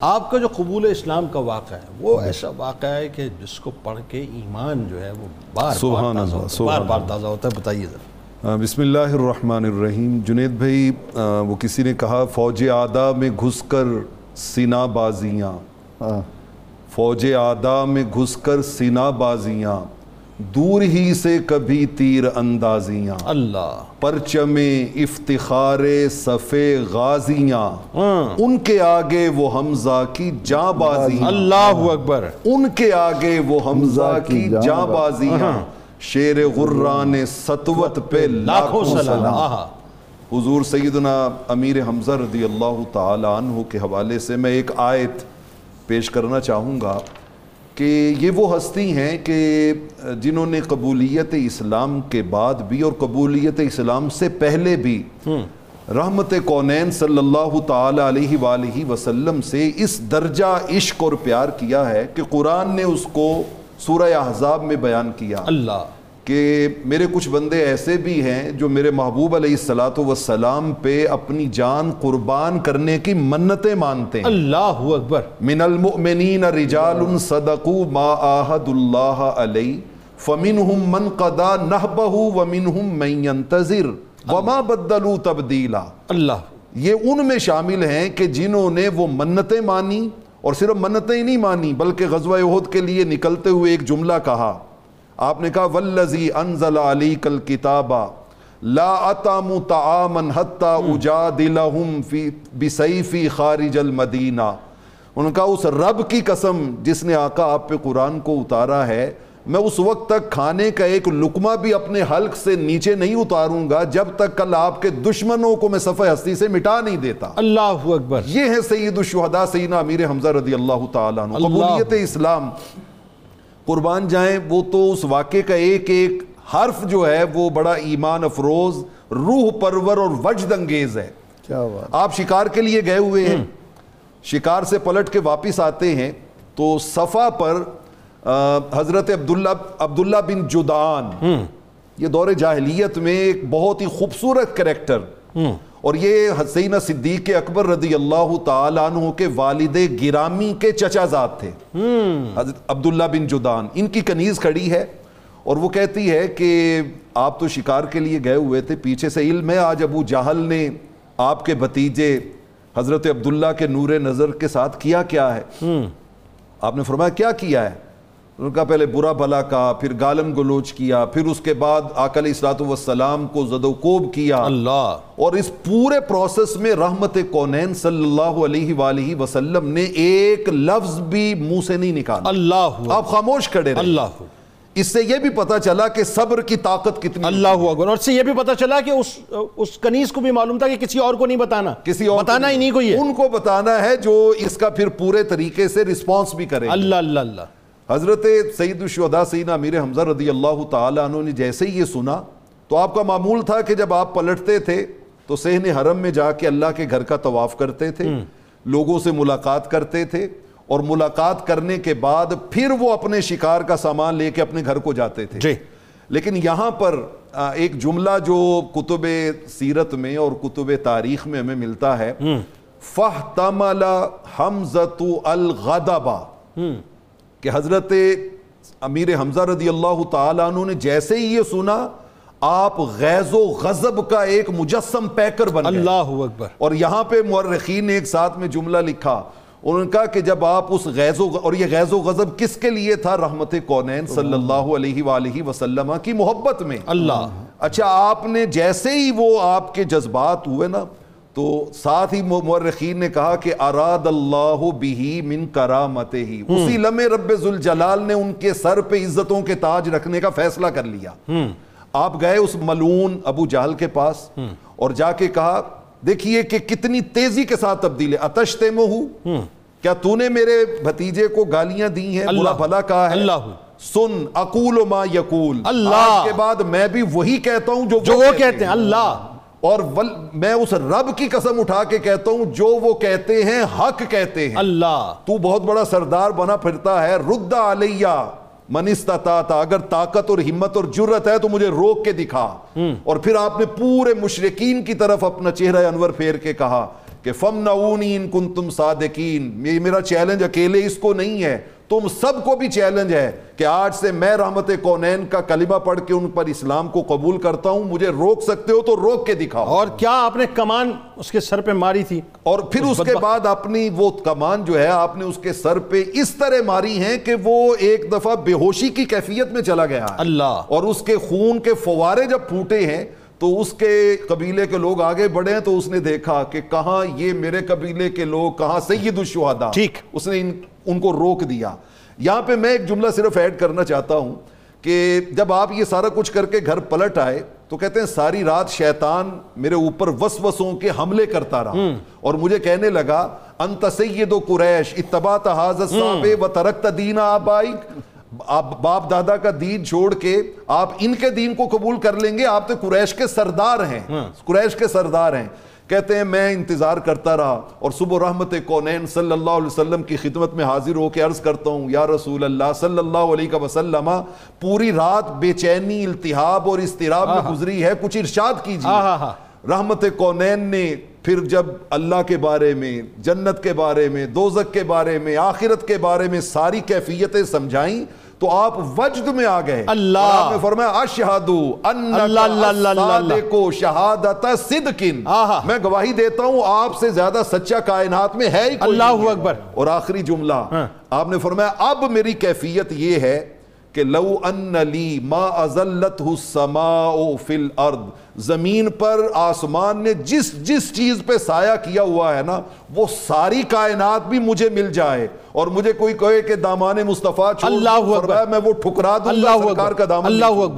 آپ کا جو قبول اسلام کا واقعہ ہے وہ ایسا واقعہ ہے کہ جس کو پڑھ کے ایمان جو ہے وہ بار سبحان بار تازہ اللہ، ہوتا ہے سبحان بار بار تازہ ہوتا ہے۔ بتائیے ذرا۔ بسم اللہ الرحمن الرحیم۔ جنید بھائی وہ کسی نے کہا فوج آدھا میں گھس کر سینا بازیاں۔ فوج آدھا میں گھس کر سینا بازیاں۔ دور ہی سے کبھی تیر اندازیاں۔ اللہ۔ پرچم افتخار صف غازیاں۔ ہاں۔ ان کے آگے وہ حمزہ کی جاں بازیاں۔ اللہ اکبر۔ ان کے آگے وہ حمزہ کی جاں بازیاں۔ شیر غران سطوت پہ لاکھوں سلام۔ حضور سیدنا امیر حمزہ رضی اللہ تعالی عنہ کے حوالے سے میں ایک آیت پیش کرنا چاہوں گا۔ کہ یہ وہ ہستی ہیں کہ جنہوں نے قبولیت اسلام کے بعد بھی اور قبولیت اسلام سے پہلے بھی رحمت کونین صلی اللہ تعالی علیہ وآلہ وسلم سے اس درجہ عشق اور پیار کیا ہے کہ قرآن نے اس کو سورہ احزاب میں بیان کیا۔ اللہ۔ کہ میرے کچھ بندے ایسے بھی ہیں جو میرے محبوب علیہ السلاۃ والسلام پہ اپنی جان قربان کرنے کی منتیں مانتے ہیں۔ اللہ اکبر۔ من المؤمنین رجال صدقوا ما آہد اللہ علیہ فمنہم من قدا نحبہ ومنہم من ينتظر وما بدلوا تبدیلا۔ اللہ۔ یہ ان میں شامل ہیں کہ جنہوں نے وہ منتیں مانی اور صرف منتیں ہی نہیں مانی بلکہ غزوہ احد کے لیے نکلتے ہوئے ایک جملہ کہا۔ آپ نے کہا والذی انزل علیک الکتاب لا اتام طعاما حتی اجادلہم فی بسیفی خارج المدینہ. انہوں نے کہا اس رب کی قسم جس نے آقا آپ پہ قرآن کو اتارا ہے میں اس وقت تک کھانے کا ایک لقمہ بھی اپنے حلق سے نیچے نہیں اتاروں گا جب تک کل آپ کے دشمنوں کو میں صفحہ ہستی سے مٹا نہیں دیتا. اللہ اکبر۔ یہ ہے سید الشہداء سیدنا امیر حمزہ رضی اللہ تعالیٰ قبولیت اسلام۔ قربان جائیں وہ تو اس واقعے کا ایک ایک حرف جو ہے وہ بڑا ایمان افروز روح پرور اور وجد انگیز ہے۔ کیا بات۔ آپ شکار کے لیے گئے ہوئے ہیں۔ شکار سے پلٹ کے واپس آتے ہیں۔ تو صفا پر حضرت عبداللہ عبداللہ بن جدعان۔ یہ دور جاہلیت میں ایک بہت ہی خوبصورت کریکٹر۔ اور یہ حسین صدیق اکبر رضی اللہ تعالیٰ عنہ کے والد گرامی کے چچا زاد تھے. حضرت عبداللہ بن جدان. ان کی کنیز کھڑی ہے اور وہ کہتی ہے کہ آپ تو شکار کے لیے گئے ہوئے تھے، پیچھے سے علم ہے، آج ابو جہل نے آپ کے بھتیجے حضرت عبداللہ کے نور نظر کے ساتھ کیا کیا ہے؟ آپ نے فرمایا، کیا کیا ہے؟ نے کہا پہلے برا بھلا کہا پھر گالم گلوچ کیا پھر اس کے بعد آقا علیہ والسلام کو زد و کوب کیا۔ اللہ۔ اور اس پورے پروسیس میں رحمت کونین صلی اللہ علیہ وآلہ وسلم نے ایک لفظ بھی منہ سے نہیں نکالا۔ اللہ۔ آپ خاموش کھڑے رہے۔ اللہ۔ اس سے یہ بھی پتا چلا کہ صبر کی طاقت کتنی اللہ اکبر۔ اور اس سے یہ بھی پتا چلا کہ اس اس کنیز کو بھی معلوم تھا کہ کسی اور کو نہیں بتانا۔ کسی اور بتانا ہی نہیں۔ کوئی ہے۔ ان کو بتانا ہے جو اس کا پھر پورے طریقے سے رسپانس بھی کرے اللہ اللہ اللہ۔ حضرت سید الشہداء سیدنا امیر حمزہ رضی اللہ تعالیٰ عنہ نے جیسے ہی یہ سنا تو آپ کا معمول تھا کہ جب آپ پلٹتے تھے تو سہن حرم میں جا کے اللہ کے گھر کا طواف کرتے تھے لوگوں سے ملاقات کرتے تھے اور ملاقات کرنے کے بعد پھر وہ اپنے شکار کا سامان لے کے اپنے گھر کو جاتے تھے۔ جی۔ لیکن یہاں پر ایک جملہ جو کتب سیرت میں اور کتب تاریخ میں ہمیں ملتا ہے فَحْتَمَلَ حَمْزَةُ الْغَدَبَ کہ حضرت امیر حمزہ رضی اللہ تعالیٰ عنہ نے جیسے ہی یہ سنا آپ غیظ و غضب کا ایک مجسم پیکر بن گئے۔ اللہ اکبر۔ اور یہاں پہ مورخین نے ایک ساتھ میں جملہ لکھا انہوں نے کہا کہ جب آپ اس غیظ و اور یہ غیظ و غضب کس کے لیے تھا؟ رحمت کونین صلی اللہ علیہ وآلہ وسلم کی محبت میں۔ اللہ۔ اچھا آپ نے جیسے ہی وہ آپ کے جذبات ہوئے نا تو ساتھ ہی مورخین نے کہا کہ اراد اللہ بھی من کرامت ہی اسی لمحے رب ذوالجلال نے ان کے سر پہ عزتوں کے تاج رکھنے کا فیصلہ کر لیا۔ آپ گئے اس ملعون ابو جہل کے پاس اور جا کے کہا دیکھیے کہ کتنی تیزی کے ساتھ تبدیل ہے۔ اتش تیمو ہوں۔ کیا تو نے میرے بھتیجے کو گالیاں دی ہیں؟ برا بھلا کہا ہے۔ اللہ۔ سن اقول ما یقول۔ اللہ۔ آج کے بعد میں بھی وہی کہتا ہوں جو جو وہ کہتے ہیں۔ اللہ۔ اور ول میں اس رب کی قسم اٹھا کے کہتا ہوں جو وہ کہتے ہیں حق کہتے ہیں۔ اللہ۔ تو بہت بڑا سردار بنا پھرتا ہے رد علیہ من استطاعت۔ اگر طاقت اور ہمت اور جرت ہے تو مجھے روک کے دکھا۔ اور پھر آپ نے پورے مشرقین کی طرف اپنا چہرہ انور پھیر کے کہا کہ فم نعونی ان کن تم صادقین۔ یہ میرا چیلنج اکیلے اس کو نہیں ہے۔ تم سب کو بھی چیلنج ہے کہ آج سے میں رحمت کونین کا کلمہ پڑھ کے ان پر اسلام کو قبول کرتا ہوں مجھے روک سکتے ہو تو روک کے دکھاؤ۔ اور کیا آپ نے کمان اس کے سر پہ ماری تھی؟ اور پھر اس کے بعد اپنی وہ کمان جو ہے آپ نے اس کے سر پہ اس طرح ماری ہیں کہ وہ ایک دفعہ بے ہوشی کی کیفیت میں چلا گیا اللہ۔ اور اس کے خون کے فوارے جب پھوٹے ہیں تو اس کے قبیلے کے لوگ آگے بڑھے ہیں تو اس نے دیکھا کہ کہاں یہ میرے قبیلے کے لوگ کہاں سید الشہداء۔ ٹھیک۔ اس نے ان, ان کو روک دیا۔ یہاں پہ میں ایک جملہ صرف ایڈ کرنا چاہتا ہوں کہ جب آپ یہ سارا کچھ کر کے گھر پلٹ آئے تو کہتے ہیں ساری رات شیطان میرے اوپر وسوسوں کے حملے کرتا رہا۔ اور مجھے کہنے لگا انت سید و قریش اتبات حاضر صاحب و ترکت دین آبائک۔ آپ باپ دادا کا دین چھوڑ کے آپ ان کے دین کو قبول کر لیں گے۔ آپ تو قریش کے سردار ہیں۔ قریش کے سردار ہیں۔ کہتے ہیں میں انتظار کرتا رہا اور صبح رحمت کونین صلی اللہ علیہ وسلم کی خدمت میں حاضر ہو کے عرض کرتا ہوں یا رسول اللہ صلی اللہ علیہ وسلم پوری رات بے چینی التحاب اور استراب میں گزری ہے کچھ ارشاد کیجیے۔ رحمت کونین نے پھر جب اللہ کے بارے میں جنت کے بارے میں دوزک کے بارے میں آخرت کے بارے میں ساری کیفیتیں سمجھائیں تو آپ وجد میں آ گئے۔ اللہ۔ آپ نے فرمایا اشہدو انکا صادقو شہادت صدقن۔ میں گواہی دیتا ہوں آپ سے زیادہ سچا کائنات میں ہے ہی کوئی اللہ اکبر۔ اور آخری جملہ آپ نے فرمایا اب میری کیفیت یہ ہے کہ لو ان لی ما ازلت السماء فی الارض زمین پر آسمان نے جس جس چیز پہ سایہ کیا ہوا ہے نا وہ ساری کائنات بھی مجھے مل جائے۔ اور مجھے کوئی کہے کہ دامان مصطفیٰ چھوڑ اللہ اکبر۔ میں وہ ٹھکرا دوں گا سرکار کا دامن اللہ اکبر۔